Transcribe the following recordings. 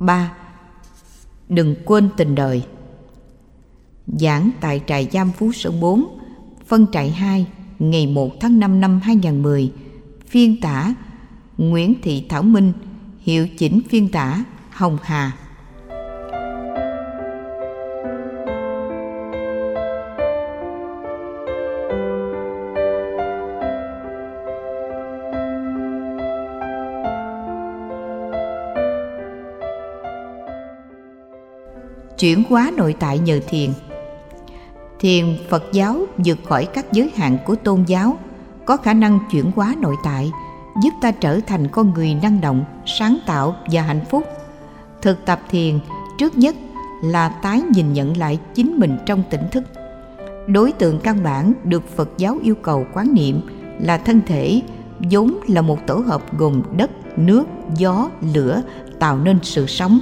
3. Đừng quên tình đời Giảng tại trại giam Phú Sơn 4 Phân trại 2 Ngày 1 tháng 5 năm 2010 Phiên tả Nguyễn Thị Thảo Minh, Hiệu chỉnh phiên tả Hồng Hà chuyển hóa nội tại nhờ thiền. Thiền phật giáo vượt khỏi các giới hạn của tôn giáo, có khả năng chuyển hóa nội tại, giúp ta trở thành con người năng động, sáng tạo và hạnh phúc. Thực tập thiền trước nhất là tái nhìn nhận lại chính mình trong tỉnh thức. Đối tượng căn bản được phật giáo yêu cầu quán niệm là thân thể, vốn là một tổ hợp gồm đất, nước, gió, lửa tạo nên sự sống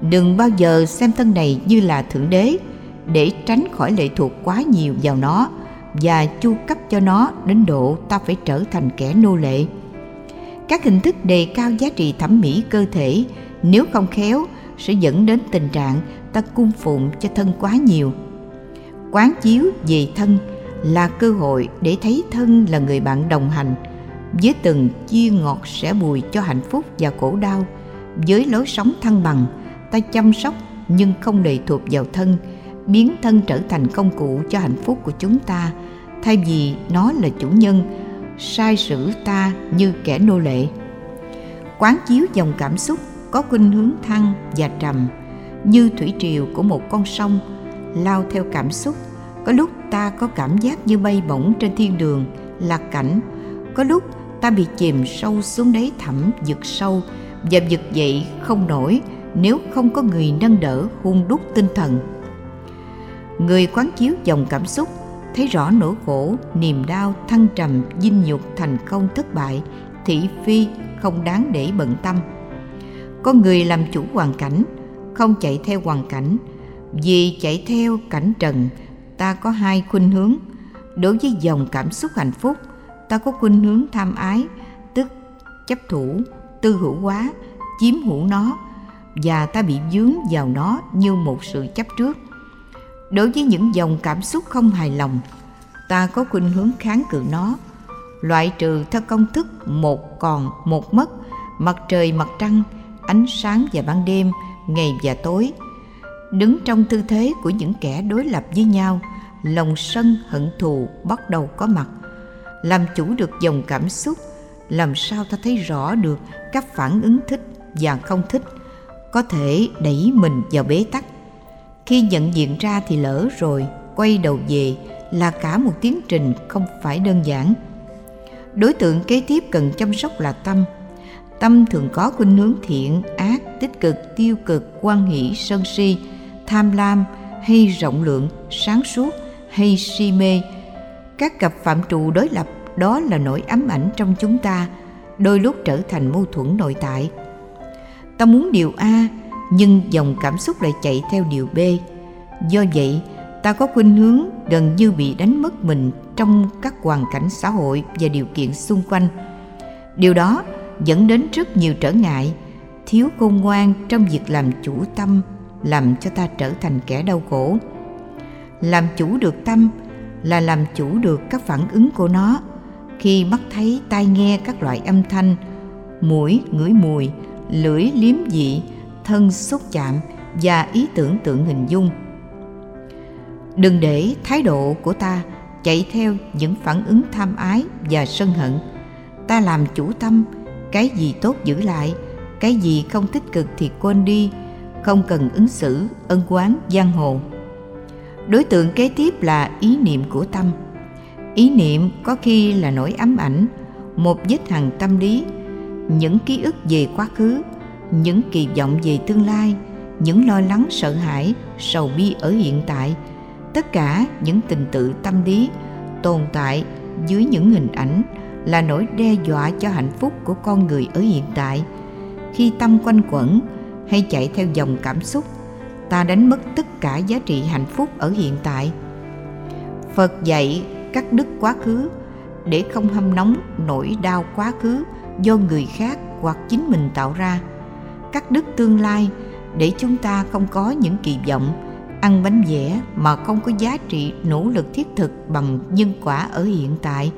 đừng bao giờ xem thân này như là thượng đế, để tránh khỏi lệ thuộc quá nhiều vào nó và chu cấp cho nó đến độ ta phải trở thành kẻ nô lệ. Các hình thức đề cao giá trị thẩm mỹ cơ thể, nếu không khéo, sẽ dẫn đến tình trạng ta cung phụng cho thân quá nhiều. Quán chiếu về thân là cơ hội để thấy thân là người bạn đồng hành, với từng chia ngọt sẻ bùi cho hạnh phúc và khổ đau, với lối sống thăng bằng ta chăm sóc nhưng không lệ thuộc vào thân, biến thân trở thành công cụ cho hạnh phúc của chúng ta. Thay vì nó là chủ nhân, sai sử ta như kẻ nô lệ. Quán chiếu dòng cảm xúc có khuynh hướng thăng và trầm, như thủy triều của một con sông, lao theo cảm xúc. Có lúc ta có cảm giác như bay bổng trên thiên đường lạc cảnh. Có lúc ta bị chìm sâu xuống đáy thẳm vực sâu và vực dậy không nổi nếu không có người nâng đỡ hung đúc tinh thần. Người quán chiếu dòng cảm xúc, thấy rõ nỗi khổ, niềm đau, thăng trầm, dinh nhục thành công thất bại, thị phi không đáng để bận tâm. Con người làm chủ hoàn cảnh, không chạy theo hoàn cảnh. Vì chạy theo cảnh trần, ta có hai khuynh hướng. Đối với dòng cảm xúc hạnh phúc, ta có khuynh hướng tham ái, tức chấp thủ, tư hữu hóa, chiếm hữu nó và ta bị dướng vào nó như một sự chấp trước. Đối với những dòng cảm xúc không hài lòng, ta có khuynh hướng kháng cự nó, loại trừ theo công thức một còn một mất, mặt trời mặt trăng, ánh sáng và ban đêm, ngày và tối. Đứng trong tư thế của những kẻ đối lập với nhau, lòng sân hận thù bắt đầu có mặt. Làm chủ được dòng cảm xúc, làm sao ta thấy rõ được các phản ứng thích và không thích? Có thể đẩy mình vào bế tắc. Khi nhận diện ra thì lỡ rồi, quay đầu về là cả một tiến trình không phải đơn giản. Đối tượng kế tiếp cần chăm sóc là tâm. Tâm thường có khuynh hướng thiện, ác, tích cực, tiêu cực, quan hỷ, sân si, tham lam hay rộng lượng, sáng suốt hay si mê. Các cặp phạm trụ đối lập, đó là nỗi ám ảnh trong chúng ta, đôi lúc trở thành mâu thuẫn nội tại ta muốn điều a, nhưng dòng cảm xúc lại chạy theo điều b. Do vậy, ta có khuynh hướng gần như bị đánh mất mình trong các hoàn cảnh xã hội và điều kiện xung quanh. Điều đó dẫn đến rất nhiều trở ngại, thiếu khôn ngoan trong việc làm chủ tâm, làm cho ta trở thành kẻ đau khổ. Làm chủ được tâm là làm chủ được các phản ứng của nó. Khi mắt thấy tai nghe các loại âm thanh, mũi ngửi mùi lưỡi liếm dị, thân xúc chạm và ý tưởng tượng hình dung. Đừng để thái độ của ta chạy theo những phản ứng tham ái và sân hận. Ta làm chủ tâm, cái gì tốt giữ lại, cái gì không tích cực thì quên đi, không cần ứng xử, ân quán giang hồ. Đối tượng kế tiếp là ý niệm của tâm. Ý niệm có khi là nỗi ám ảnh, một vết hằn tâm lý những ký ức về quá khứ, những kỳ vọng về tương lai, những lo lắng, sợ hãi, sầu bi ở hiện tại. Tất cả những tình tự tâm lý tồn tại dưới những hình ảnh là nỗi đe dọa cho hạnh phúc của con người ở hiện tại. Khi tâm quanh quẩn hay chạy theo dòng cảm xúc, ta đánh mất tất cả giá trị hạnh phúc ở hiện tại. Phật dạy cắt đứt quá khứ để không hâm nóng nỗi đau quá khứ do người khác hoặc chính mình tạo ra. Cắt đứt tương lai để chúng ta không có những kỳ vọng, ăn bánh vẽ mà không có giá trị nỗ lực thiết thực bằng nhân quả ở hiện tại.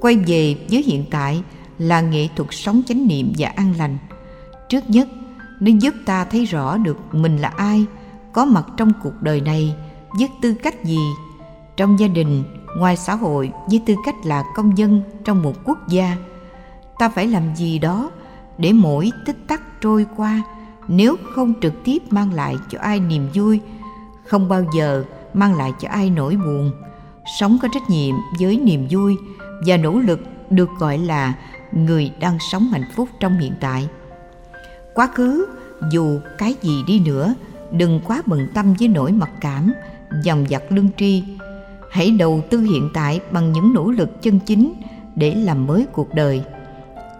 Quay về với hiện tại là nghệ thuật sống chánh niệm và an lành. Trước nhất nó giúp ta thấy rõ được mình là ai, có mặt trong cuộc đời này với tư cách gì. Trong gia đình, ngoài xã hội với tư cách là công dân trong một quốc gia ta phải làm gì đó để mỗi tích tắc trôi qua, nếu không trực tiếp mang lại cho ai niềm vui, không bao giờ mang lại cho ai nỗi buồn. Sống có trách nhiệm với niềm vui và nỗ lực được gọi là người đang sống hạnh phúc trong hiện tại. Quá khứ, dù cái gì đi nữa, đừng quá bận tâm với nỗi mặc cảm dòng dặt lương tri. Hãy đầu tư hiện tại bằng những nỗ lực chân chính để làm mới cuộc đời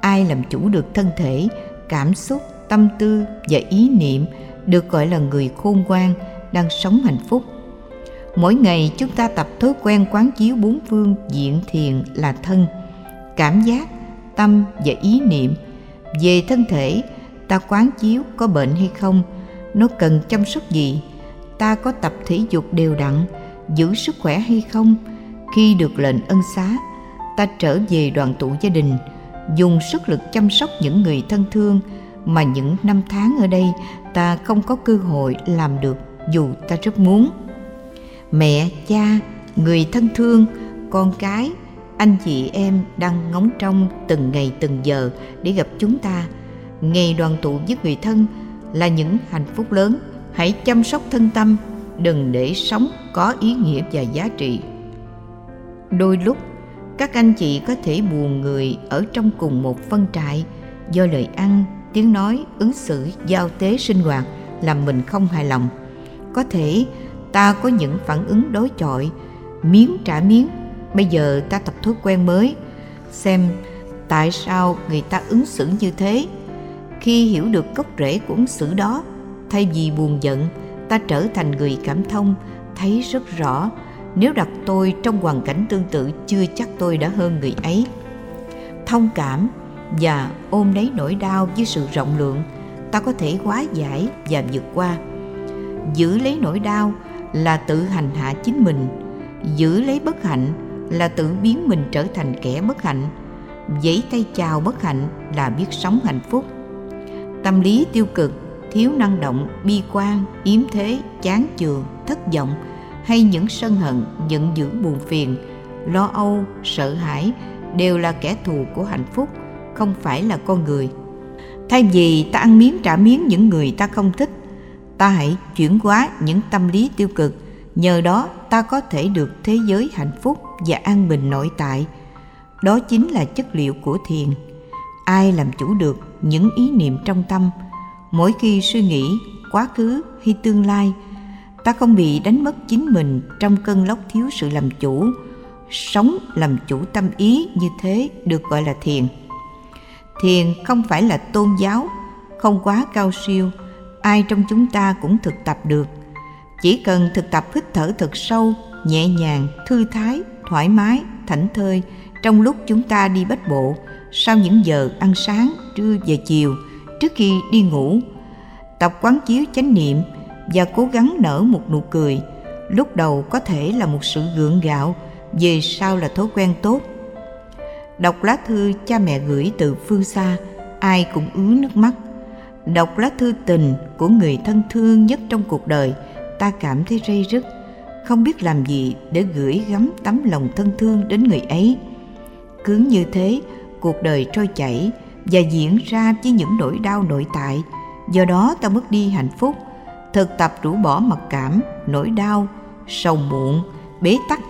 ai làm chủ được thân thể, cảm xúc, tâm tư và ý niệm được gọi là người khôn ngoan đang sống hạnh phúc. Mỗi ngày chúng ta tập thói quen quán chiếu bốn phương diện thiền là thân, cảm giác, tâm và ý niệm. Về thân thể, ta quán chiếu có bệnh hay không, nó cần chăm sóc gì, ta có tập thể dục đều đặn, giữ sức khỏe hay không. Khi được lệnh ân xá, ta trở về đoàn tụ gia đình dùng sức lực chăm sóc những người thân thương mà những năm tháng ở đây ta không có cơ hội làm được dù ta rất muốn. Mẹ, cha, người thân thương, con cái, anh chị em đang ngóng trông từng ngày từng giờ để gặp chúng ta. Ngày đoàn tụ với người thân là những hạnh phúc lớn. Hãy chăm sóc thân tâm, đừng để sống có ý nghĩa và giá trị. Đôi lúc các anh chị có thể buồn người ở trong cùng một phân trại. Do lời ăn, tiếng nói, ứng xử, giao tế sinh hoạt làm mình không hài lòng. Có thể ta có những phản ứng đối chọi, miếng trả miếng. Bây giờ ta tập thói quen mới, xem tại sao người ta ứng xử như thế. Khi hiểu được gốc rễ của ứng xử đó, thay vì buồn giận, ta trở thành người cảm thông, thấy rất rõ nếu đặt tôi trong hoàn cảnh tương tự chưa chắc tôi đã hơn người ấy. Thông cảm và ôm lấy nỗi đau với sự rộng lượng, ta có thể hóa giải và vượt qua. Giữ lấy nỗi đau là tự hành hạ chính mình, giữ lấy bất hạnh là tự biến mình trở thành kẻ bất hạnh giãy tay chào bất hạnh là biết sống hạnh phúc. Tâm lý tiêu cực, thiếu năng động, bi quan, yếm thế, chán chường, thất vọng hay những sân hận giận dữ buồn phiền, lo âu, sợ hãi đều là kẻ thù của hạnh phúc, không phải là con người. Thay vì ta ăn miếng trả miếng những người ta không thích, ta hãy chuyển hóa những tâm lý tiêu cực, nhờ đó ta có thể được thế giới hạnh phúc và an bình nội tại. Đó chính là chất liệu của thiền. Ai làm chủ được những ý niệm trong tâm? Mỗi khi suy nghĩ quá khứ hay tương lai ta không bị đánh mất chính mình trong cơn lốc thiếu sự làm chủ. Sống làm chủ tâm ý như thế được gọi là thiền. Thiền không phải là tôn giáo, không quá cao siêu, ai trong chúng ta cũng thực tập được. Chỉ cần thực tập hít thở thật sâu, nhẹ nhàng, thư thái, thoải mái, thảnh thơi, trong lúc chúng ta đi bách bộ, sau những giờ ăn sáng, trưa và chiều, trước khi đi ngủ, tập quán chiếu chánh niệm và cố gắng nở một nụ cười. Lúc đầu có thể là một sự gượng gạo về sau là thói quen tốt. Đọc lá thư cha mẹ gửi từ phương xa, ai cũng ứa nước mắt. Đọc lá thư tình của người thân thương nhất trong cuộc đời, ta cảm thấy rây rứt. Không biết làm gì để gửi gắm tấm lòng thân thương đến người ấy. Cứ như thế, cuộc đời trôi chảy và diễn ra với những nỗi đau nội tại. Do đó ta mất đi hạnh phúc thực tập rũ bỏ mặc cảm, nỗi đau, sầu muộn, bế tắc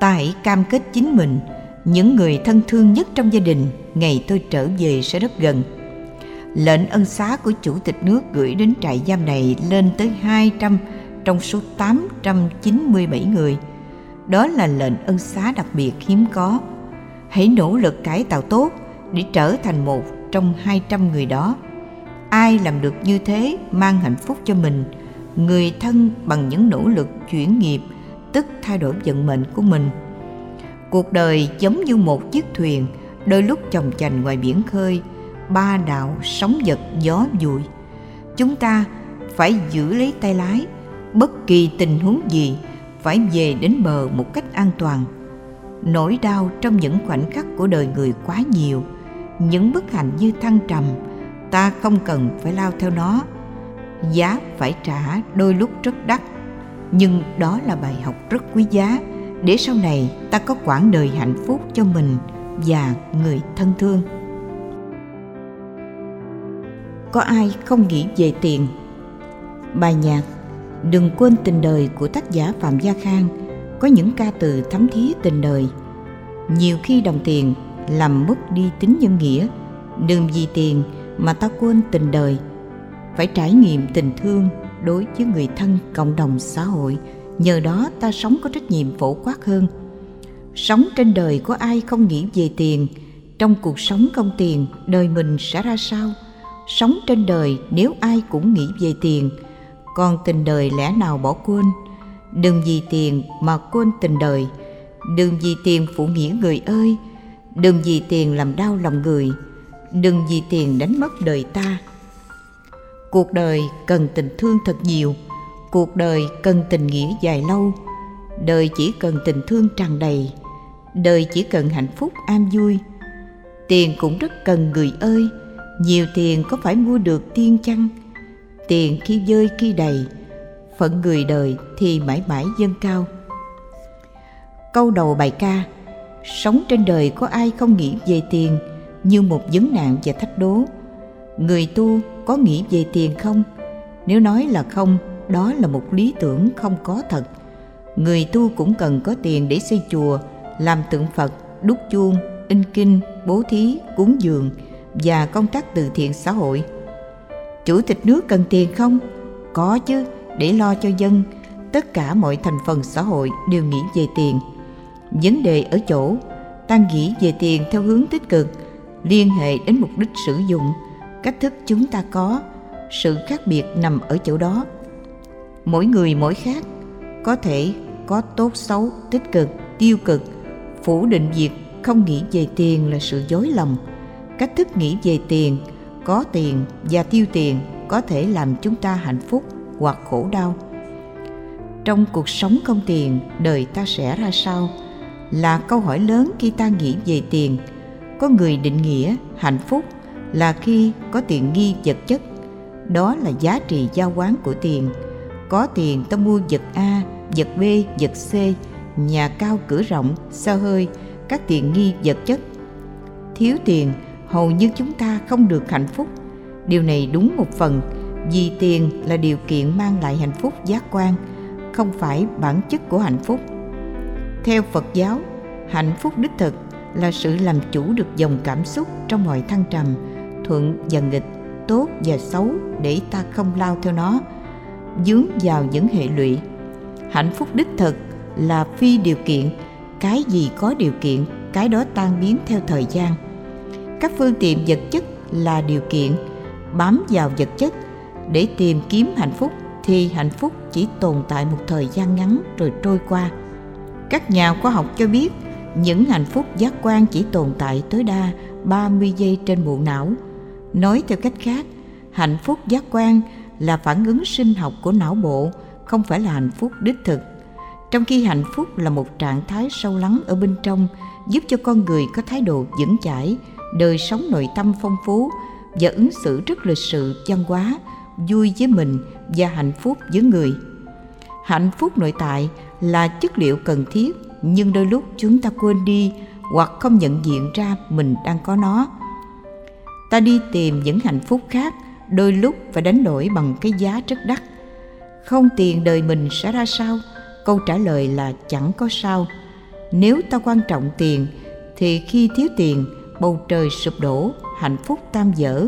ta hãy cam kết chính mình, những người thân thương nhất trong gia đình, ngày tôi trở về sẽ rất gần lệnh ân xá của chủ tịch nước gửi đến trại giam này lên tới 200 trong số 897 người. Đó là lệnh ân xá đặc biệt hiếm có. Hãy nỗ lực cải tạo tốt để trở thành một trong 200 người đó. Ai làm được như thế mang hạnh phúc cho mình, người thân bằng những nỗ lực chuyển nghiệp, tức thay đổi vận mệnh của mình. Cuộc đời giống như một chiếc thuyền, đôi lúc chồng chành ngoài biển khơi, ba đạo sóng giật gió dụi. Chúng ta phải giữ lấy tay lái bất kỳ tình huống gì phải về đến bờ một cách an toàn. Nỗi đau trong những khoảnh khắc của đời người quá nhiều những bất hạnh như thăng trầm ta không cần phải lao theo nó. Giá phải trả đôi lúc rất đắt. Nhưng đó là bài học rất quý giá. Để sau này ta có quãng đời hạnh phúc cho mình và người thân thương. Có ai không nghĩ về tiền? Bài nhạc đừng quên tình đời của tác giả phạm gia khang. Có những ca từ thấm thía tình đời. Nhiều khi đồng tiền làm mất đi tính nhân nghĩa. Đừng vì tiền mà ta quên tình đời. Phải trải nghiệm tình thương đối với người thân cộng đồng xã hội. Nhờ đó ta sống có trách nhiệm phổ quát hơn. Sống trên đời có ai không nghĩ về tiền. Trong cuộc sống không tiền, đời mình sẽ ra sao? Sống trên đời nếu ai cũng nghĩ về tiền, còn tình đời lẽ nào bỏ quên? Đừng vì tiền mà quên tình đời. Đừng vì tiền phụ nghĩa người ơi. Đừng vì tiền làm đau lòng người đừng vì tiền đánh mất đời ta. Cuộc đời cần tình thương thật nhiều. Cuộc đời cần tình nghĩa dài lâu. Đời chỉ cần tình thương tràn đầy. Đời chỉ cần hạnh phúc, an vui. Tiền cũng rất cần người ơi. Nhiều tiền có phải mua được tiên chăng? Tiền khi dơi khi đầy. Phận người đời thì mãi mãi dâng cao. Câu đầu bài ca, sống trên đời có ai không nghĩ về tiền? Như một vấn nạn và thách đố. Người tu có nghĩ về tiền không? Nếu nói là không, đó là một lý tưởng không có thật. Người tu cũng cần có tiền để xây chùa, làm tượng phật, đúc chuông, in kinh, bố thí, cúng dường và công tác từ thiện xã hội. Chủ tịch nước cần tiền không? Có chứ, để lo cho dân. Tất cả mọi thành phần xã hội đều nghĩ về tiền. Vấn đề ở chỗ, ta nghĩ về tiền theo hướng tích cực liên hệ đến mục đích sử dụng, cách thức chúng ta có, sự khác biệt nằm ở chỗ đó. Mỗi người mỗi khác, có thể có tốt xấu, tích cực, tiêu cực, phủ định việc không nghĩ về tiền là sự dối lòng. Cách thức nghĩ về tiền, có tiền và tiêu tiền có thể làm chúng ta hạnh phúc hoặc khổ đau. Trong cuộc sống không tiền, đời ta sẽ ra sao? Là câu hỏi lớn khi ta nghĩ về tiền có người định nghĩa hạnh phúc là khi có tiện nghi vật chất. Đó là giá trị giao quán của tiền. Có tiền ta mua vật a, vật b, vật c, nhà cao cửa rộng, xa hơi, các tiện nghi vật chất. Thiếu tiền, hầu như chúng ta không được hạnh phúc. Điều này đúng một phần, vì tiền là điều kiện mang lại hạnh phúc giác quan, không phải bản chất của hạnh phúc. Theo phật giáo, hạnh phúc đích thực là sự làm chủ được dòng cảm xúc trong mọi thăng trầm, thuận và nghịch, tốt và xấu để ta không lao theo nó, dướng vào những hệ lụy. Hạnh phúc đích thực là phi điều kiện, cái gì có điều kiện, cái đó tan biến theo thời gian. Các phương tiện vật chất là điều kiện, bám vào vật chất. Để tìm kiếm hạnh phúc thì hạnh phúc chỉ tồn tại một thời gian ngắn rồi trôi qua. Các nhà khoa học cho biết những hạnh phúc giác quan chỉ tồn tại tối đa 30 giây trên bộ não. Nói theo cách khác, hạnh phúc giác quan là phản ứng sinh học của não bộ, không phải là hạnh phúc đích thực. Trong khi hạnh phúc là một trạng thái sâu lắng ở bên trong, giúp cho con người có thái độ vững chãi, đời sống nội tâm phong phú và ứng xử rất lịch sự văn hóa, vui với mình và hạnh phúc với người. Hạnh phúc nội tại là chất liệu cần thiết nhưng đôi lúc chúng ta quên đi hoặc không nhận diện ra mình đang có nó. Ta đi tìm những hạnh phúc khác, đôi lúc phải đánh đổi bằng cái giá rất đắt. Không tiền đời mình sẽ ra sao? Câu trả lời là chẳng có sao. Nếu ta quan trọng tiền, thì khi thiếu tiền, bầu trời sụp đổ, hạnh phúc tam dở.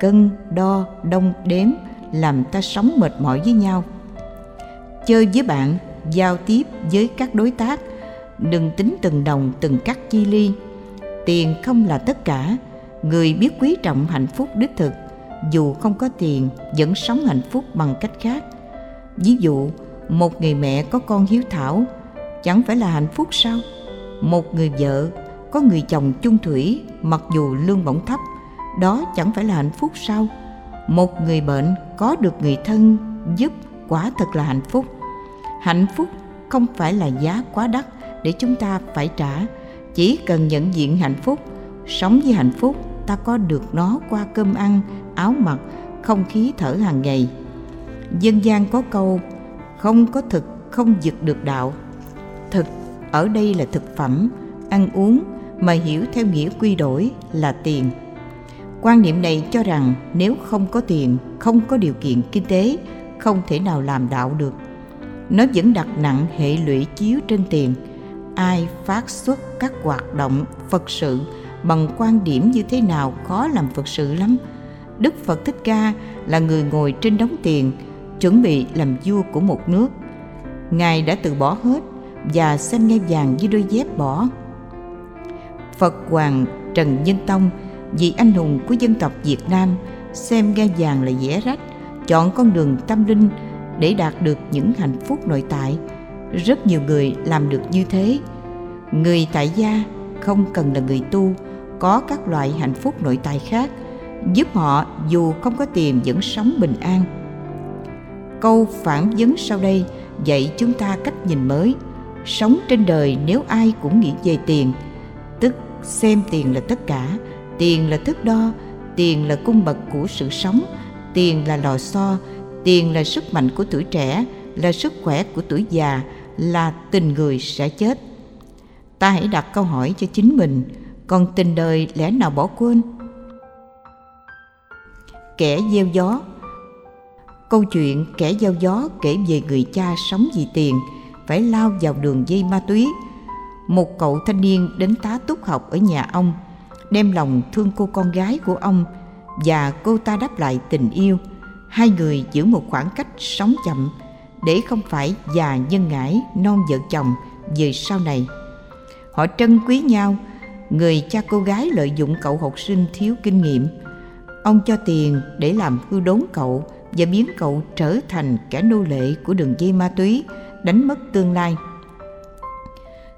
Cân, đo, đong, đếm làm ta sống mệt mỏi với nhau. Chơi với bạn, giao tiếp với các đối tác đừng tính từng đồng, từng cắt chi ly. Tiền không là tất cả. Người biết quý trọng hạnh phúc đích thực. Dù không có tiền, vẫn sống hạnh phúc bằng cách khác. Ví dụ, một người mẹ có con hiếu thảo, chẳng phải là hạnh phúc sao? Một người vợ có người chồng chung thủy, mặc dù lương bổng thấp, đó chẳng phải là hạnh phúc sao? Một người bệnh có được người thân, giúp, quả thật là hạnh phúc. Hạnh phúc không phải là giá quá đắt để chúng ta phải trả. Chỉ cần nhận diện hạnh phúc, sống với hạnh phúc, ta có được nó qua cơm ăn, áo mặc, không khí thở hàng ngày. Dân gian có câu, không có thực, không giật được đạo. Thực, ở đây là thực phẩm, ăn uống, mà hiểu theo nghĩa quy đổi là tiền. Quan niệm này cho rằng nếu không có tiền, không có điều kiện kinh tế, không thể nào làm đạo được. Nó vẫn đặt nặng hệ lụy chiếu trên tiền ai phát xuất các hoạt động phật sự bằng quan điểm như thế nào khó làm phật sự lắm. Đức phật thích ca là người ngồi trên đống tiền, chuẩn bị làm vua của một nước. Ngài đã từ bỏ hết và xem ngai vàng như đôi dép bỏ. Phật hoàng trần nhân tông, vị anh hùng của dân tộc việt nam, xem ngai vàng là dễ rách, chọn con đường tâm linh để đạt được những hạnh phúc nội tại rất nhiều người làm được như thế. Người tại gia không cần là người tu, có các loại hạnh phúc nội tại khác, giúp họ dù không có tiền vẫn sống bình an. Câu phản vấn sau đây dạy chúng ta cách nhìn mới. Sống trên đời nếu ai cũng nghĩ về tiền, tức xem tiền là tất cả. Tiền là thước đo, tiền là cung bậc của sự sống, tiền là lò xo, tiền là sức mạnh của tuổi trẻ, là sức khỏe của tuổi già là tình người sẽ chết. Ta hãy đặt câu hỏi cho chính mình, còn tình đời lẽ nào bỏ quên? Kẻ gieo gió. Câu chuyện kẻ gieo gió kể về người cha sống vì tiền, phải lao vào đường dây ma túy. Một cậu thanh niên đến tá túc học ở nhà ông, đem lòng thương cô con gái của ông và cô ta đáp lại tình yêu. Hai người giữ một khoảng cách sống chậm để không phải già nhân ngãi, non vợ chồng về sau này. Họ trân quý nhau, người cha cô gái lợi dụng cậu học sinh thiếu kinh nghiệm. Ông cho tiền để làm hư đốn cậu và biến cậu trở thành kẻ nô lệ của đường dây ma túy, đánh mất tương lai.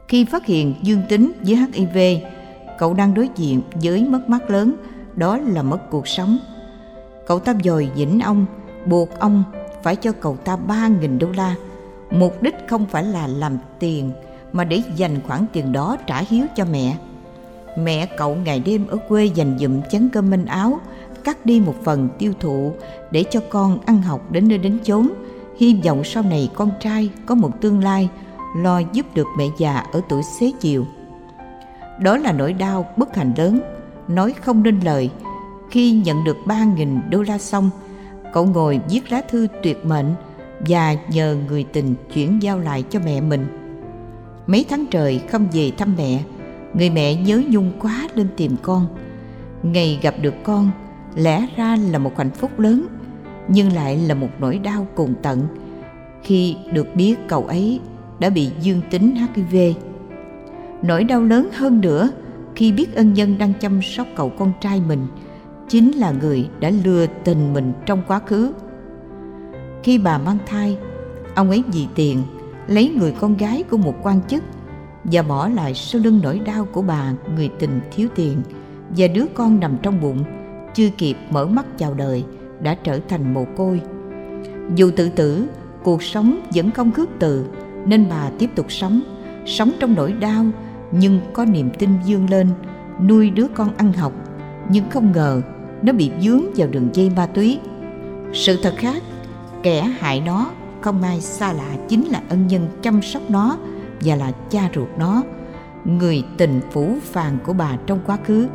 Khi phát hiện dương tính với hiv cậu đang đối diện với mất mát lớn, đó là mất cuộc sống. Cậu ta dòi dĩnh ông, buộc ông phải cho cậu ta ba nghìn đô la. Mục đích không phải là làm tiền, mà để dành khoản tiền đó trả hiếu cho mẹ. Mẹ cậu ngày đêm ở quê dành dụm chén cơm manh áo, cắt đi một phần tiêu thụ để cho con ăn học đến nơi đến chốn. Hy vọng sau này con trai có một tương lai lo giúp được mẹ già ở tuổi xế chiều. Đó là nỗi đau bất hạnh lớn. Nói không nên lời, khi nhận được ba nghìn đô la xong cậu ngồi viết lá thư tuyệt mệnh và nhờ người tình chuyển giao lại cho mẹ mình. Mấy tháng trời không về thăm mẹ, người mẹ nhớ nhung quá lên tìm con. Ngày gặp được con, lẽ ra là một hạnh phúc lớn, nhưng lại là một nỗi đau cùng tận. Khi được biết cậu ấy đã bị dương tính hiv nỗi đau lớn hơn nữa khi biết ân nhân đang chăm sóc cậu con trai mình chính là người đã lừa tình mình trong quá khứ. Khi bà mang thai, ông ấy vì tiền lấy người con gái của một quan chức và bỏ lại sau lưng nỗi đau của bà, người tình thiếu tiền và đứa con nằm trong bụng, chưa kịp mở mắt chào đời, đã trở thành mồ côi. Dù tự tử, cuộc sống vẫn không khước từ, nên bà tiếp tục sống sống trong nỗi đau nhưng có niềm tin dương lên, nuôi đứa con ăn học nhưng không ngờ nó bị dướng vào đường dây ma túy. Sự thật khác, kẻ hại nó không ai xa lạ chính là ân nhân chăm sóc nó và là cha ruột nó, người tình phủ phàng của bà trong quá khứ.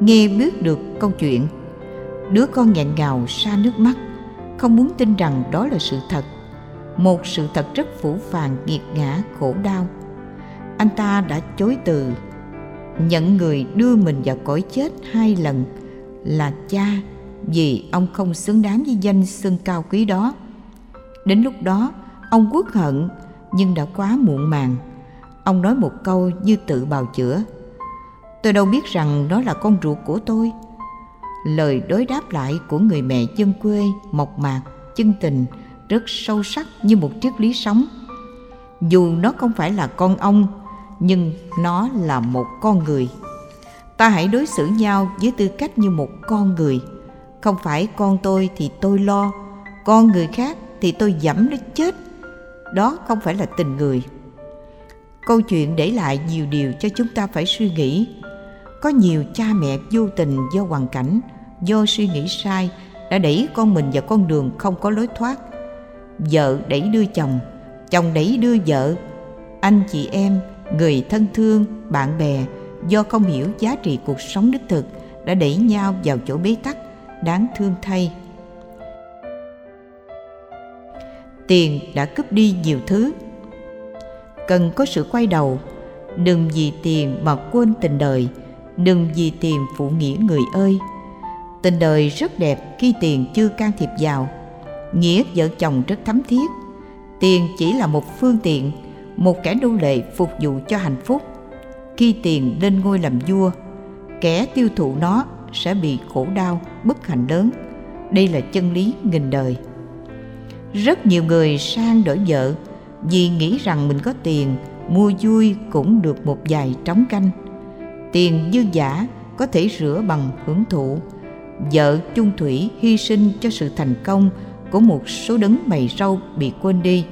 Nghe biết được câu chuyện, đứa con nghẹn ngào xa nước mắt, không muốn tin rằng đó là sự thật, một sự thật rất phủ phàng nghiệt ngã khổ đau. Anh ta đã chối từ, nhận người đưa mình vào cõi chết hai lần là cha, vì ông không xứng đáng với danh xưng cao quý đó. Đến lúc đó, ông quốc hận, nhưng đã quá muộn màng. Ông nói một câu như tự bào chữa. Tôi đâu biết rằng đó là con ruột của tôi. Lời đối đáp lại của người mẹ dân quê mộc mạc, chân tình, rất sâu sắc như một triết lý sống. Dù nó không phải là con ông, nhưng nó là một con người ta hãy đối xử nhau với tư cách như một con người. Không phải con tôi thì tôi lo, con người khác thì tôi dẫm nó chết. Đó không phải là tình người. Câu chuyện để lại nhiều điều cho chúng ta phải suy nghĩ. Có nhiều cha mẹ vô tình do hoàn cảnh, do suy nghĩ sai đã đẩy con mình vào con đường không có lối thoát. Vợ đẩy đưa chồng chồng đẩy đưa vợ. Anh chị em, người thân thương, bạn bè do không hiểu giá trị cuộc sống đích thực, đã đẩy nhau vào chỗ bế tắc, đáng thương thay. Tiền đã cướp đi nhiều thứ. Cần có sự quay đầu. Đừng vì tiền mà quên tình đời. Đừng vì tiền phụ nghĩa người ơi. Tình đời rất đẹp khi tiền chưa can thiệp vào. Nghĩa vợ chồng rất thấm thiết. Tiền chỉ là một phương tiện, một kẻ nô lệ phục vụ cho hạnh phúc khi tiền lên ngôi làm vua, kẻ tiêu thụ nó sẽ bị khổ đau, bất hạnh lớn. Đây là chân lý nghìn đời. Rất nhiều người sang đổi vợ vì nghĩ rằng mình có tiền, mua vui cũng được một vài trống canh. Tiền dư giả có thể rửa bằng hưởng thụ. Vợ chung thủy hy sinh cho sự thành công của một số đấng mày râu bị quên đi.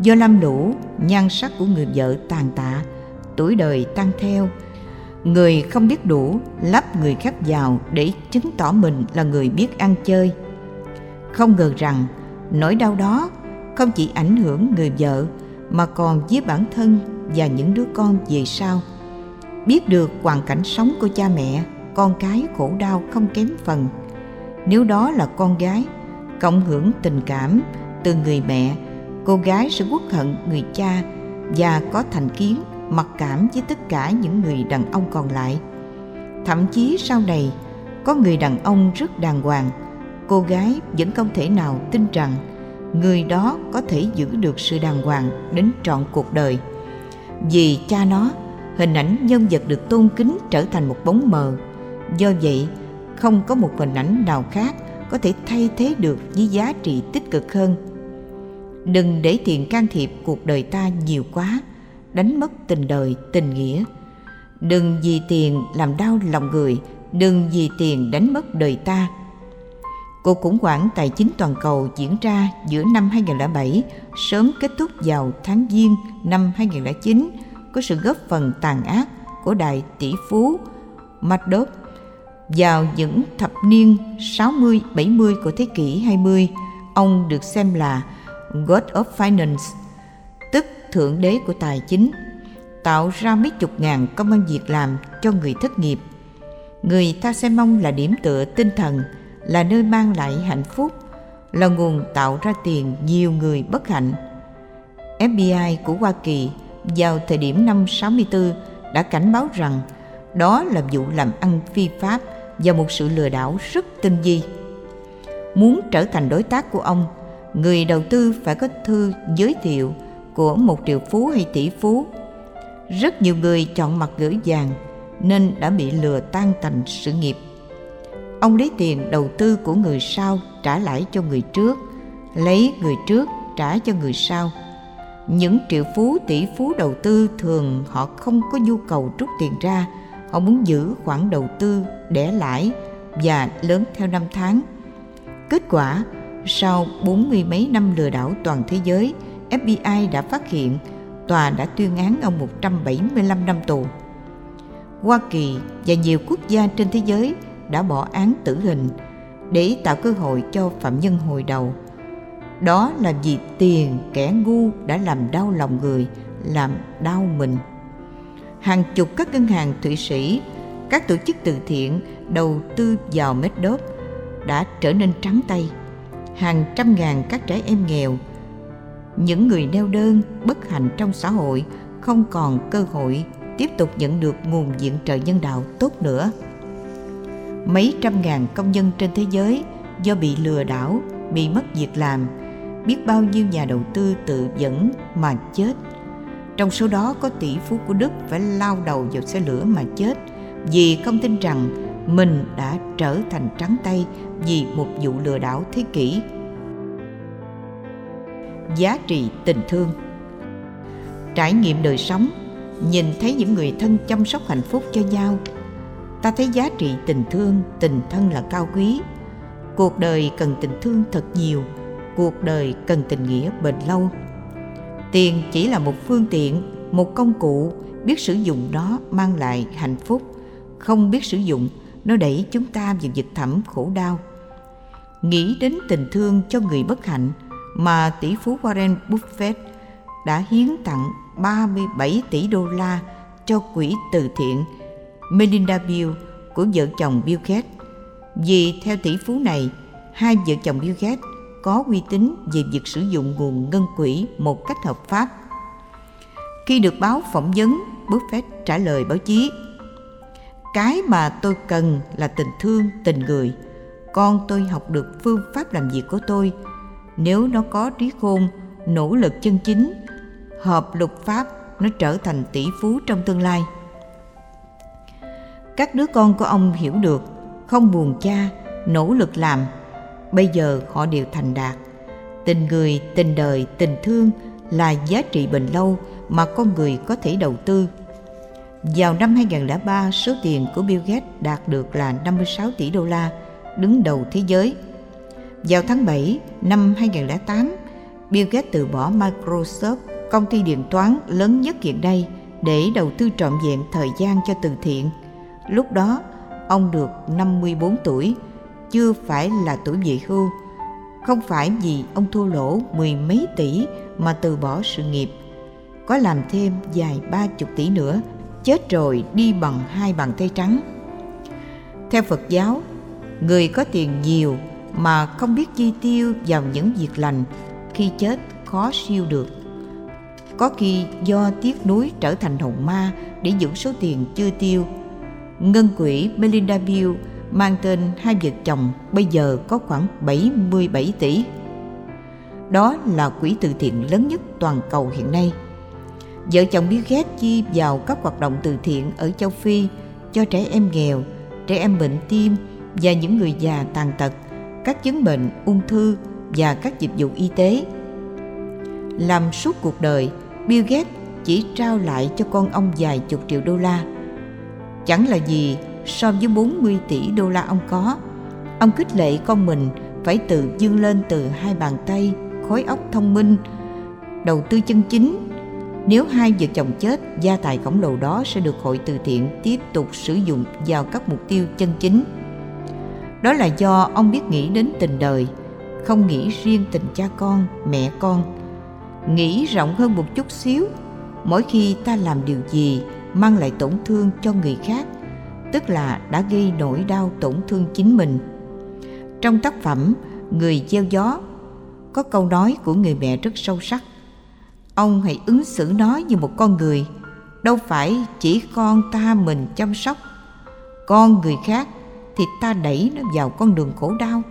Do lam lũ, nhan sắc của người vợ tàn tạ tuổi đời tăng theo. Người không biết đủ, lắp người khác vào để chứng tỏ mình là người biết ăn chơi. Không ngờ rằng, nỗi đau đó không chỉ ảnh hưởng người vợ, mà còn với bản thân và những đứa con về sau. Biết được hoàn cảnh sống của cha mẹ, con cái khổ đau không kém phần. Nếu đó là con gái, cộng hưởng tình cảm từ người mẹ, cô gái sẽ quốc hận người cha và có thành kiến mặc cảm với tất cả những người đàn ông còn lại. Thậm chí sau này, có người đàn ông rất đàng hoàng, cô gái vẫn không thể nào tin rằng người đó có thể giữ được sự đàng hoàng đến trọn cuộc đời. Vì cha nó, hình ảnh nhân vật được tôn kính trở thành một bóng mờ. Do vậy, không có một hình ảnh nào khác có thể thay thế được với giá trị tích cực hơn. Đừng để tiền can thiệp cuộc đời ta nhiều quá đánh mất tình đời tình nghĩa. Đừng vì tiền làm đau lòng người đừng vì tiền đánh mất đời ta. Cuộc khủng hoảng tài chính toàn cầu diễn ra giữa năm 2007 sớm kết thúc vào tháng Giêng năm 2009 có sự góp phần tàn ác của đại tỷ phú Madoff vào những thập niên 60-70 của thế kỷ 20, ông được xem là God of Finance, tức thượng đế của tài chính, tạo ra mấy chục ngàn công an việc làm cho người thất nghiệp. Người ta xem mong là điểm tựa tinh thần, là nơi mang lại hạnh phúc, là nguồn tạo ra tiền nhiều người bất hạnh. FBI của Hoa Kỳ vào thời điểm năm 64 đã cảnh báo rằng đó là vụ làm ăn phi pháp và một sự lừa đảo rất tinh vi. Muốn trở thành đối tác của ông, người đầu tư phải có thư giới thiệu của một triệu phú hay tỷ phú. Rất nhiều người chọn mặt gửi vàng nên đã bị lừa tan tành sự nghiệp. Ông lấy tiền đầu tư của người sau trả lãi cho người trước, lấy người trước trả cho người sau. Những triệu phú tỷ phú đầu tư thường họ không có nhu cầu rút tiền ra, họ muốn giữ khoản đầu tư để lãi và lớn theo năm tháng. Kết quả, sau bốn mươi mấy năm lừa đảo toàn thế giới, FBI đã phát hiện tòa đã tuyên án ông 175 năm tù. Hoa Kỳ và nhiều quốc gia trên thế giới đã bỏ án tử hình để tạo cơ hội cho phạm nhân hồi đầu. Đó là vì tiền kẻ ngu đã làm đau lòng người, làm đau mình. Hàng chục các ngân hàng Thụy Sĩ, các tổ chức từ thiện đầu tư vào Medop đã trở nên trắng tay. Hàng trăm ngàn các trẻ em nghèo những người neo đơn, bất hạnh trong xã hội không còn cơ hội tiếp tục nhận được nguồn viện trợ nhân đạo tốt nữa. Mấy trăm ngàn công nhân trên thế giới do bị lừa đảo, bị mất việc làm, biết bao nhiêu nhà đầu tư tự dẫn mà chết. Trong số đó có tỷ phú của đức phải lao đầu vào xe lửa mà chết vì không tin rằng mình đã trở thành trắng tay vì một vụ lừa đảo thế kỷ giá trị tình thương. Trải nghiệm đời sống, nhìn thấy những người thân chăm sóc hạnh phúc cho nhau, ta thấy giá trị tình thương, tình thân là cao quý. Cuộc đời cần tình thương thật nhiều, cuộc đời cần tình nghĩa bền lâu. Tiền chỉ là một phương tiện, một công cụ, biết sử dụng nó mang lại hạnh phúc. Không biết sử dụng, nó đẩy chúng ta vào vực thẳm khổ đau. Nghĩ đến tình thương cho người bất hạnh mà tỷ phú Warren Buffett đã hiến tặng 37 tỷ đô la cho quỹ từ thiện Melinda Bill của vợ chồng Bill Gates. Vì theo tỷ phú này, hai vợ chồng Bill Gates có uy tín về việc sử dụng nguồn ngân quỹ một cách hợp pháp. Khi được báo phỏng vấn, Buffett trả lời báo chí Cái mà tôi cần là tình thương, tình người. Con tôi học được phương pháp làm việc của tôi. Nếu nó có trí khôn, nỗ lực chân chính, hợp luật pháp, nó trở thành tỷ phú trong tương lai. Các đứa con của ông hiểu được, không buồn cha, nỗ lực làm. Bây giờ họ đều thành đạt. Tình người, tình đời, tình thương là giá trị bền lâu mà con người có thể đầu tư. Vào năm 2003, số tiền của Bill Gates đạt được là 56 tỷ đô la, đứng đầu thế giới. Vào tháng 7 năm 2008, Bill Gates từ bỏ Microsoft, công ty điện toán lớn nhất hiện nay, để đầu tư trọn vẹn thời gian cho từ thiện – Lúc đó, ông được 54 tuổi, chưa phải là tuổi về hưu. Không phải vì ông thua lỗ mười mấy tỷ mà từ bỏ sự nghiệp. Có làm thêm dài ba chục tỷ nữa, chết rồi đi bằng hai bàn tay trắng. Theo Phật giáo, người có tiền nhiều mà không biết chi tiêu vào những việc lành khi chết khó siêu được có khi do tiếc nuối trở thành hồn ma để giữ số tiền chưa tiêu Ngân quỹ Melinda Bill mang tên hai vợ chồng bây giờ có khoảng 77 tỷ. Đó là quỹ từ thiện lớn nhất toàn cầu hiện nay. Vợ chồng Bill Gates chi vào các hoạt động từ thiện ở châu Phi cho trẻ em nghèo, trẻ em bệnh tim và những người già tàn tật, các chứng bệnh ung thư và các dịch vụ y tế. Làm suốt cuộc đời, Bill Gates chỉ trao lại cho con ông vài chục triệu đô la Chẳng là gì so với 40 tỷ đô la ông có. Ông khích lệ con mình phải tự dương lên từ hai bàn tay, khối óc thông minh, đầu tư chân chính. Nếu hai vợ chồng chết, gia tài khổng lồ đó sẽ được hội từ thiện tiếp tục sử dụng vào các mục tiêu chân chính. Đó là do ông biết nghĩ đến tình đời, không nghĩ riêng tình cha con, mẹ con. Nghĩ rộng hơn một chút xíu, mỗi khi ta làm điều gì mang lại tổn thương cho người khác tức là đã gây nỗi đau tổn thương chính mình. Trong tác phẩm người gieo gió có câu nói của người mẹ rất sâu sắc. Ông hãy ứng xử nó như một con người đâu phải chỉ con ta mình chăm sóc. Con người khác thì ta đẩy nó vào con đường khổ đau.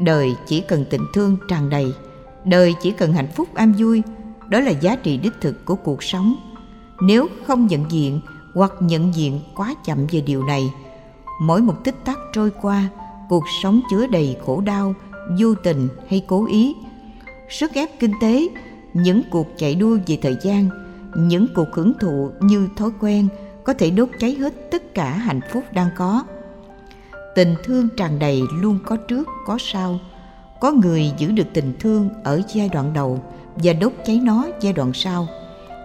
Đời chỉ cần tình thương tràn đầy, đời chỉ cần hạnh phúc an vui, đó là giá trị đích thực của cuộc sống. Nếu không nhận diện hoặc nhận diện quá chậm về điều này, mỗi một tích tắc trôi qua, cuộc sống chứa đầy khổ đau, vô tình hay cố ý. Sức ép kinh tế, những cuộc chạy đua về thời gian, những cuộc hưởng thụ như thói quen có thể đốt cháy hết tất cả hạnh phúc đang có tình thương tràn đầy luôn có trước, có sau. Có người giữ được tình thương ở giai đoạn đầu và đốt cháy nó giai đoạn sau.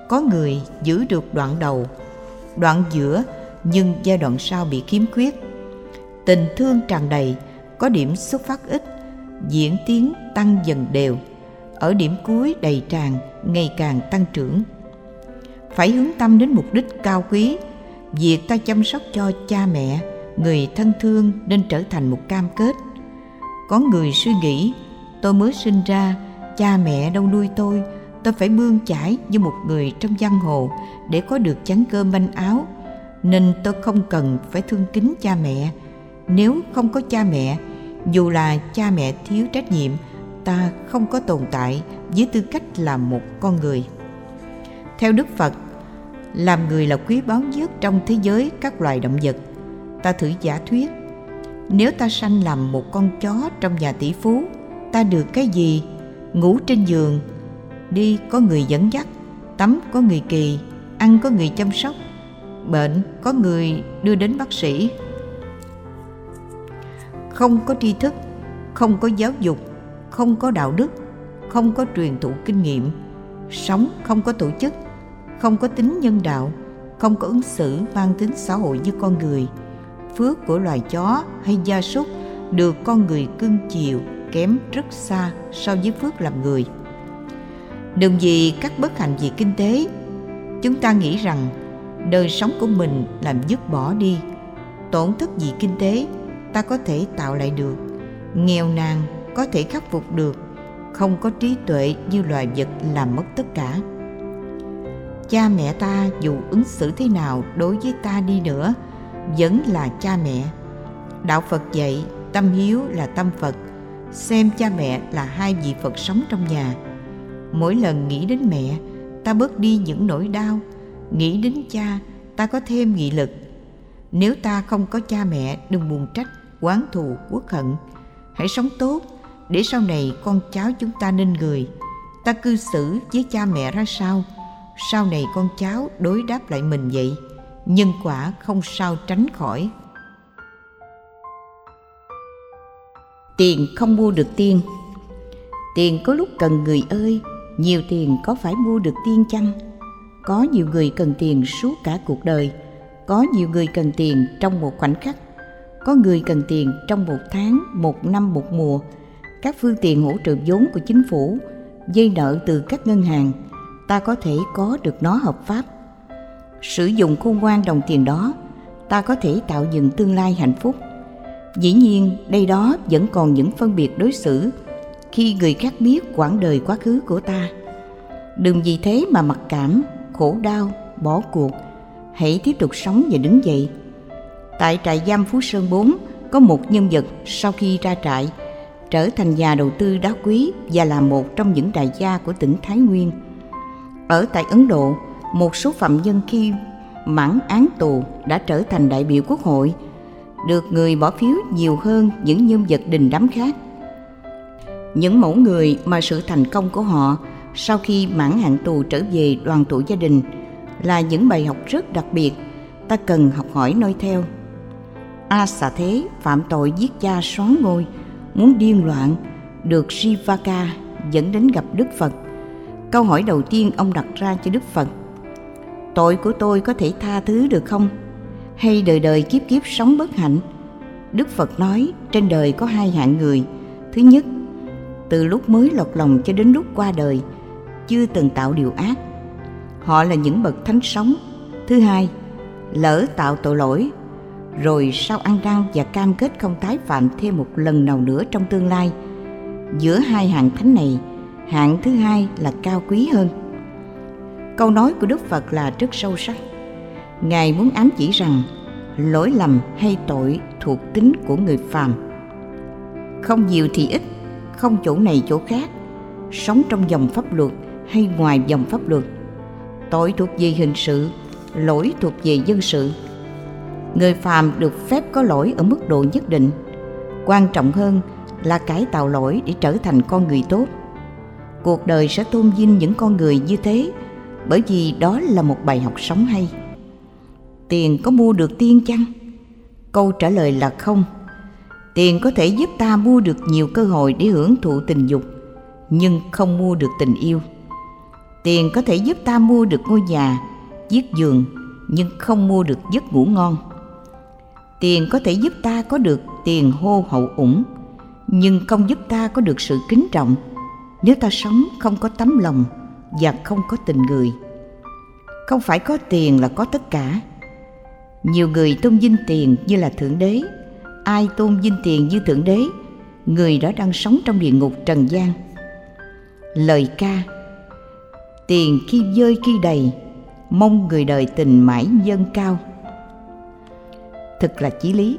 Có người giữ được đoạn đầu, đoạn giữa nhưng giai đoạn sau bị khiếm khuyết. Tình thương tràn đầy, có điểm xuất phát ít, diễn tiến tăng dần đều. Ở điểm cuối đầy tràn, ngày càng tăng trưởng. Phải hướng tâm đến mục đích cao quý, việc ta chăm sóc cho cha mẹ người thân thương nên trở thành một cam kết. Có người suy nghĩ, tôi mới sinh ra, cha mẹ đâu nuôi tôi tôi phải bươn chải như một người trong giang hồ để có được chén cơm manh áo, nên tôi không cần phải thương kính cha mẹ. Nếu không có cha mẹ, dù là cha mẹ thiếu trách nhiệm, ta không có tồn tại với tư cách là một con người. Theo đức phật, làm người là quý báu nhất trong thế giới các loài động vật ta thử giả thuyết. Nếu ta sanh làm một con chó trong nhà tỷ phú, ta được cái gì? Ngủ trên giường, đi có người dẫn dắt, tắm có người kỳ, ăn có người chăm sóc, bệnh có người đưa đến bác sĩ. Không có tri thức, không có giáo dục, không có đạo đức, không có truyền thụ kinh nghiệm. Sống không có tổ chức, không có tính nhân đạo, không có ứng xử mang tính xã hội như con người phước của loài chó hay gia súc được con người cưng chiều, kém rất xa so với phước làm người. Đừng vì các bất hạnh về kinh tế, chúng ta nghĩ rằng đời sống của mình làm dứt bỏ đi. Tổn thất vì kinh tế, ta có thể tạo lại được. Nghèo nàn có thể khắc phục được, không có trí tuệ như loài vật làm mất tất cả. Cha mẹ ta dù ứng xử thế nào đối với ta đi nữa vẫn là cha mẹ. Đạo phật dạy, tâm hiếu là tâm phật, xem cha mẹ là hai vị phật sống trong nhà. Mỗi lần nghĩ đến mẹ, ta bớt đi những nỗi đau. Nghĩ đến cha, ta có thêm nghị lực. Nếu ta không có cha mẹ, đừng buồn trách, oán thù, uất hận. Hãy sống tốt, để sau này con cháu chúng ta nên người. Ta cư xử với cha mẹ ra sao? Sau này con cháu đối đáp lại mình vậy? Nhân quả không sao tránh khỏi. Tiền không mua được tiên tiền có lúc cần người ơi, nhiều tiền có phải mua được tiên chăng? Có nhiều người cần tiền suốt cả cuộc đời, có nhiều người cần tiền trong một khoảnh khắc, có người cần tiền trong một tháng, một năm, một mùa. Các phương tiện hỗ trợ vốn của chính phủ, dây nợ từ các ngân hàng, ta có thể có được nó hợp pháp sử dụng khôn ngoan đồng tiền đó ta có thể tạo dựng tương lai hạnh phúc. Dĩ nhiên đây đó vẫn còn những phân biệt đối xử khi người khác biết quãng đời quá khứ của ta. Đừng vì thế mà mặc cảm khổ đau bỏ cuộc. Hãy tiếp tục sống và đứng dậy. Tại trại giam phú sơn 4 có một nhân vật sau khi ra trại trở thành nhà đầu tư đá quý và là một trong những đại gia của tỉnh Thái Nguyên. Ở tại Ấn Độ, một số phạm nhân khi mãn án tù đã trở thành đại biểu quốc hội, được người bỏ phiếu nhiều hơn những nhân vật đình đám khác. Những mẫu người mà sự thành công của họ sau khi mãn hạn tù trở về đoàn tụ gia đình là những bài học rất đặc biệt ta cần học hỏi noi theo. A xà thế phạm tội giết cha xoán ngôi muốn điên loạn được sivaka dẫn đến gặp Đức Phật. Câu hỏi đầu tiên ông đặt ra cho Đức Phật Tội của tôi có thể tha thứ được không? Hay đời đời kiếp kiếp sống bất hạnh? Đức Phật nói trên đời có hai hạng người. Thứ nhất, từ lúc mới lọt lòng cho đến lúc qua đời, chưa từng tạo điều ác. Họ là những bậc thánh sống. Thứ hai, lỡ tạo tội lỗi rồi sau ăn năn và cam kết không tái phạm thêm một lần nào nữa trong tương lai. Giữa hai hạng thánh này, hạng thứ hai là cao quý hơn. Câu nói của Đức Phật là rất sâu sắc. Ngài muốn ám chỉ rằng lỗi lầm hay tội thuộc tính của người phàm. Không nhiều thì ít, không chỗ này chỗ khác, sống trong dòng pháp luật hay ngoài dòng pháp luật. Tội thuộc về hình sự, lỗi thuộc về dân sự người phàm được phép có lỗi ở mức độ nhất định quan trọng hơn là cải tạo lỗi để trở thành con người tốt cuộc đời sẽ tôn vinh những con người như thế bởi vì đó là một bài học sống hay. Tiền có mua được tiên chăng? Câu trả lời là không. Tiền có thể giúp ta mua được nhiều cơ hội để hưởng thụ tình dục, nhưng không mua được tình yêu. Tiền có thể giúp ta mua được ngôi nhà, chiếc giường, nhưng không mua được giấc ngủ ngon. Tiền có thể giúp ta có được tiền hô hậu ủng, nhưng không giúp ta có được sự kính trọng. Nếu ta sống không có tấm lòng và không có tình người. Không phải có tiền là có tất cả. Nhiều người tôn vinh tiền như là thượng đế. Ai tôn vinh tiền như thượng đế, người đó đang sống trong địa ngục trần gian. Lời ca, tiền khi dơi khi đầy, mong người đời tình mãi dâng cao. Thực là chí lý.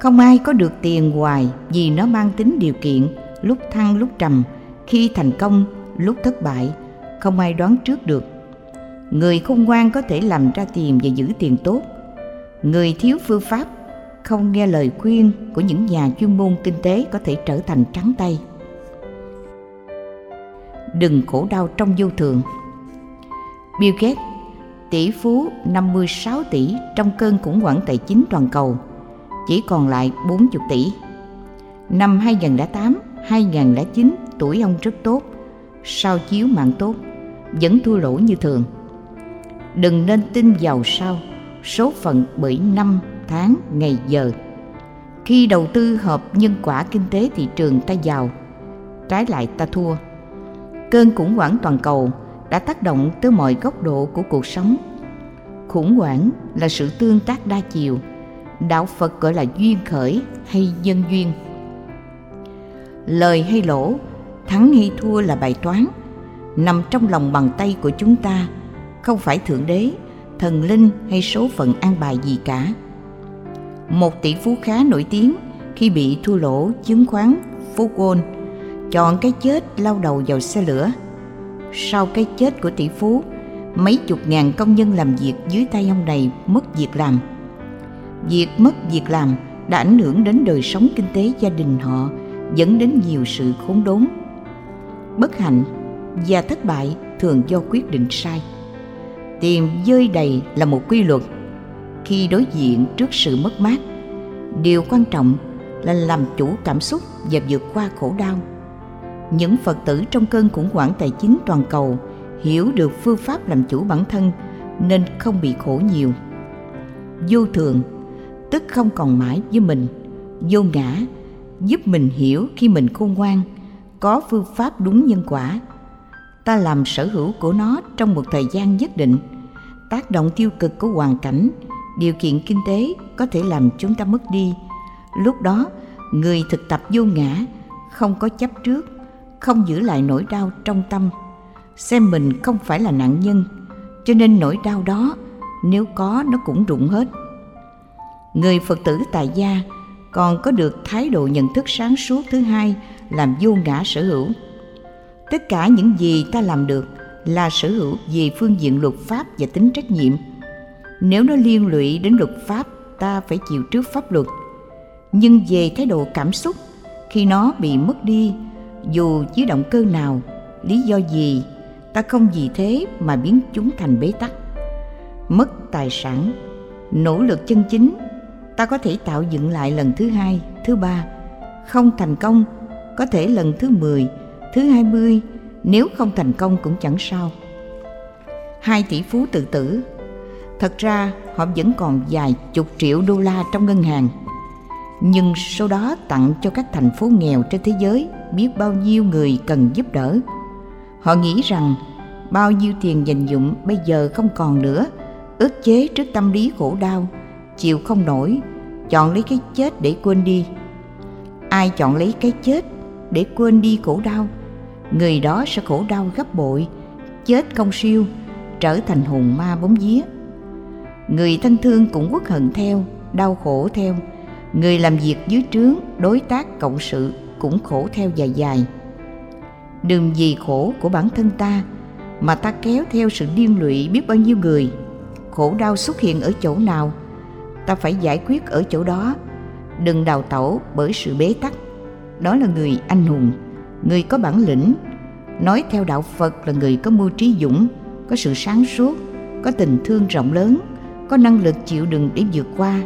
Không ai có được tiền hoài vì nó mang tính điều kiện, lúc thăng lúc trầm, khi thành công lúc thất bại không ai đoán trước được. Người khôn ngoan có thể làm ra tiền và giữ tiền tốt. Người thiếu phương pháp không nghe lời khuyên của những nhà chuyên môn kinh tế có thể trở thành trắng tay. Đừng khổ đau trong vô thường. Bill Gates tỷ phú 56 tỷ trong cơn khủng hoảng tài chính toàn cầu, chỉ còn lại 40 tỷ. Năm 2008, 2009 tuổi ông rất tốt, sao chiếu mạng tốt, vẫn thua lỗ như thường. Đừng nên tin giàu sao, số phận bởi năm, tháng, ngày giờ. Khi đầu tư hợp nhân quả kinh tế thị trường ta giàu, trái lại ta thua. Cơn khủng hoảng toàn cầu đã tác động tới mọi góc độ của cuộc sống. Khủng hoảng là sự tương tác đa chiều, đạo Phật gọi là duyên khởi hay nhân duyên. Lời hay lỗ, thắng hay thua là bài toán, nằm trong lòng bàn tay của chúng ta, không phải Thượng Đế, thần linh hay số phận an bài gì cả. Một tỷ phú khá nổi tiếng khi bị thua lỗ chứng khoán Phú Wall chọn cái chết lao đầu vào xe lửa. Sau cái chết của tỷ phú, mấy chục ngàn công nhân làm việc dưới tay ông này mất việc làm. Việc mất việc làm đã ảnh hưởng đến đời sống kinh tế gia đình họ, dẫn đến nhiều sự khốn đốn. Bất hạnh và thất bại thường do quyết định sai. Tiền dơi đầy là một quy luật. Khi đối diện trước sự mất mát, điều quan trọng là làm chủ cảm xúc và vượt qua khổ đau những phật tử trong cơn khủng hoảng tài chính toàn cầu hiểu được phương pháp làm chủ bản thân nên không bị khổ nhiều vô thường tức không còn mãi với mình vô ngã giúp mình hiểu khi mình khôn ngoan có phương pháp đúng nhân quả ta làm sở hữu của nó trong một thời gian nhất định. Tác động tiêu cực của hoàn cảnh, điều kiện kinh tế có thể làm chúng ta mất đi. Lúc đó, người thực tập vô ngã, không có chấp trước, không giữ lại nỗi đau trong tâm. Xem mình không phải là nạn nhân, cho nên nỗi đau đó, nếu có, nó cũng rụng hết. Người phật tử tại gia còn có được thái độ nhận thức sáng suốt thứ hai, làm vô ngã sở hữu tất cả những gì ta làm được là sở hữu về phương diện luật pháp và tính trách nhiệm. Nếu nó liên lụy đến luật pháp, ta phải chịu trước pháp luật. Nhưng về thái độ cảm xúc, khi nó bị mất đi, dù dưới động cơ nào, lý do gì, ta không vì thế mà biến chúng thành bế tắc. Mất tài sản, nỗ lực chân chính, ta có thể tạo dựng lại lần thứ hai, thứ ba. Không thành công, có thể lần thứ mười thứ hai mươi, nếu không thành công cũng chẳng sao. Hai tỷ phú tự tử. Thật ra, họ vẫn còn vài chục triệu đô la trong ngân hàng. Nhưng sau đó tặng cho các thành phố nghèo trên thế giới biết bao nhiêu người cần giúp đỡ. Họ nghĩ rằng bao nhiêu tiền dành dụng bây giờ không còn nữa, ức chế trước tâm lý khổ đau, chịu không nổi, chọn lấy cái chết để quên đi. Ai chọn lấy cái chết để quên đi khổ đau? Người đó sẽ khổ đau gấp bội, chết không siêu, trở thành hồn ma bóng vía. Người thân thương cũng quốc hận theo, đau khổ theo. Người làm việc dưới trướng, đối tác, cộng sự cũng khổ theo dài dài. Đừng vì khổ của bản thân ta mà ta kéo theo sự điên lụy biết bao nhiêu người. Khổ đau xuất hiện ở chỗ nào, ta phải giải quyết ở chỗ đó. Đừng đào tẩu bởi sự bế tắc. Đó là người anh hùng người có bản lĩnh, nói theo đạo phật là người có mưu trí dũng, có sự sáng suốt, có tình thương rộng lớn, có năng lực chịu đựng để vượt qua.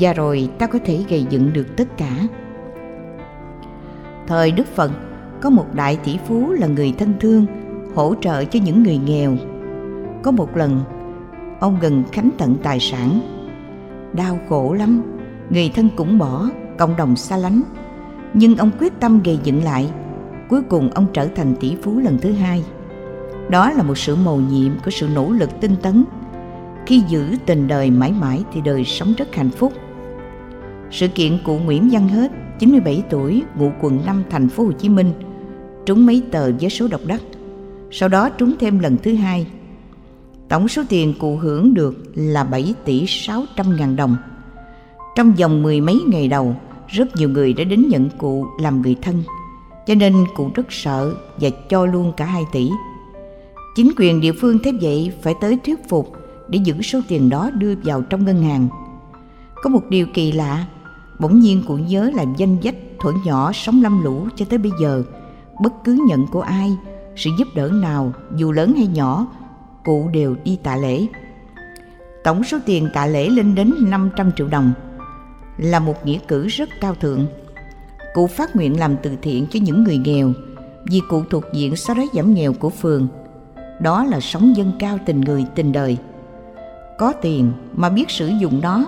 Và rồi ta có thể gây dựng được tất cả. Thời đức phật, có một đại tỷ phú là người thân thương, hỗ trợ cho những người nghèo. Có một lần, ông gần khánh tận tài sản. Đau khổ lắm, người thân cũng bỏ, cộng đồng xa lánh. Nhưng ông quyết tâm gây dựng lại cuối cùng ông trở thành tỷ phú lần thứ hai. Đó là một sự mầu nhiệm của sự nỗ lực tinh tấn. Khi giữ tình đời mãi mãi thì đời sống rất hạnh phúc. Sự kiện cụ Nguyễn Văn Hết 97 tuổi, ngụ quận 5 thành phố Hồ Chí Minh, trúng mấy tờ với số độc đắc. Sau đó trúng thêm lần thứ hai. Tổng số tiền cụ hưởng được là 7 tỷ 600 ngàn đồng. Trong vòng mười mấy ngày đầu, rất nhiều người đã đến nhận cụ làm người thân cho nên cụ rất sợ và cho luôn cả 2 tỷ chính quyền địa phương thế vậy phải tới thuyết phục để giữ số tiền đó đưa vào trong ngân hàng có một điều kỳ lạ bỗng nhiên cụ nhớ là danh dách thuở nhỏ sống lâm lũ cho tới bây giờ bất cứ nhận của ai sự giúp đỡ nào dù lớn hay nhỏ cụ đều đi tạ lễ. Tổng số tiền tạ lễ lên đến 500 triệu đồng, là một nghĩa cử rất cao thượng. Cụ phát nguyện làm từ thiện cho những người nghèo, vì cụ thuộc diện xóa đói giảm nghèo của phường. Đó là sống dân cao tình người tình đời. Có tiền mà biết sử dụng nó,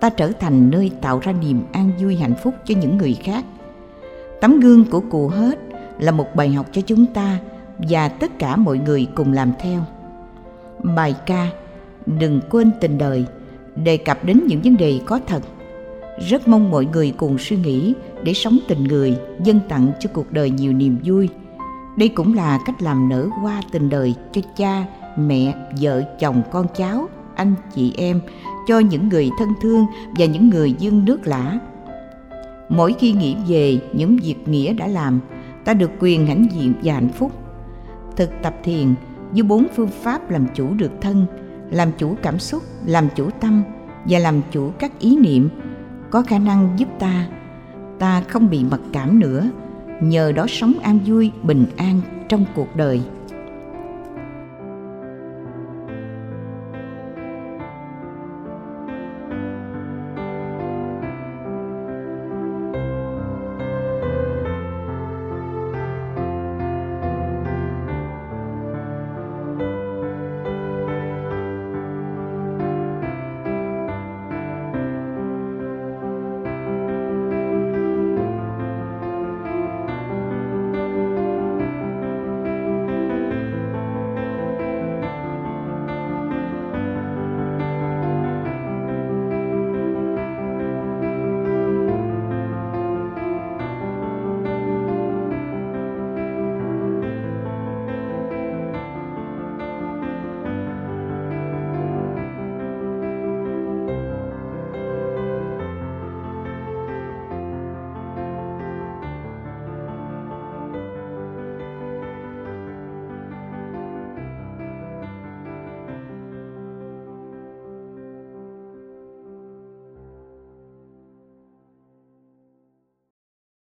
ta trở thành nơi tạo ra niềm an vui hạnh phúc cho những người khác. Tấm gương của cụ hết là một bài học cho chúng ta và tất cả mọi người cùng làm theo. Bài ca Đừng quên tình đời đề cập đến những vấn đề có thật. Rất mong mọi người cùng suy nghĩ để sống tình người, dân tặng cho cuộc đời nhiều niềm vui. Đây cũng là cách làm nở hoa tình đời cho cha, mẹ, vợ, chồng, con cháu, anh chị em, cho những người thân thương và những người dương nước lã. Mỗi khi nghĩ về những việc nghĩa đã làm, ta được quyền hãnh diện và hạnh phúc. Thực tập thiền với bốn phương pháp làm chủ được thân, làm chủ cảm xúc, làm chủ tâm và làm chủ các ý niệm có khả năng giúp ta. Ta không bị mặc cảm nữa. Nhờ đó sống an vui, bình an trong cuộc đời.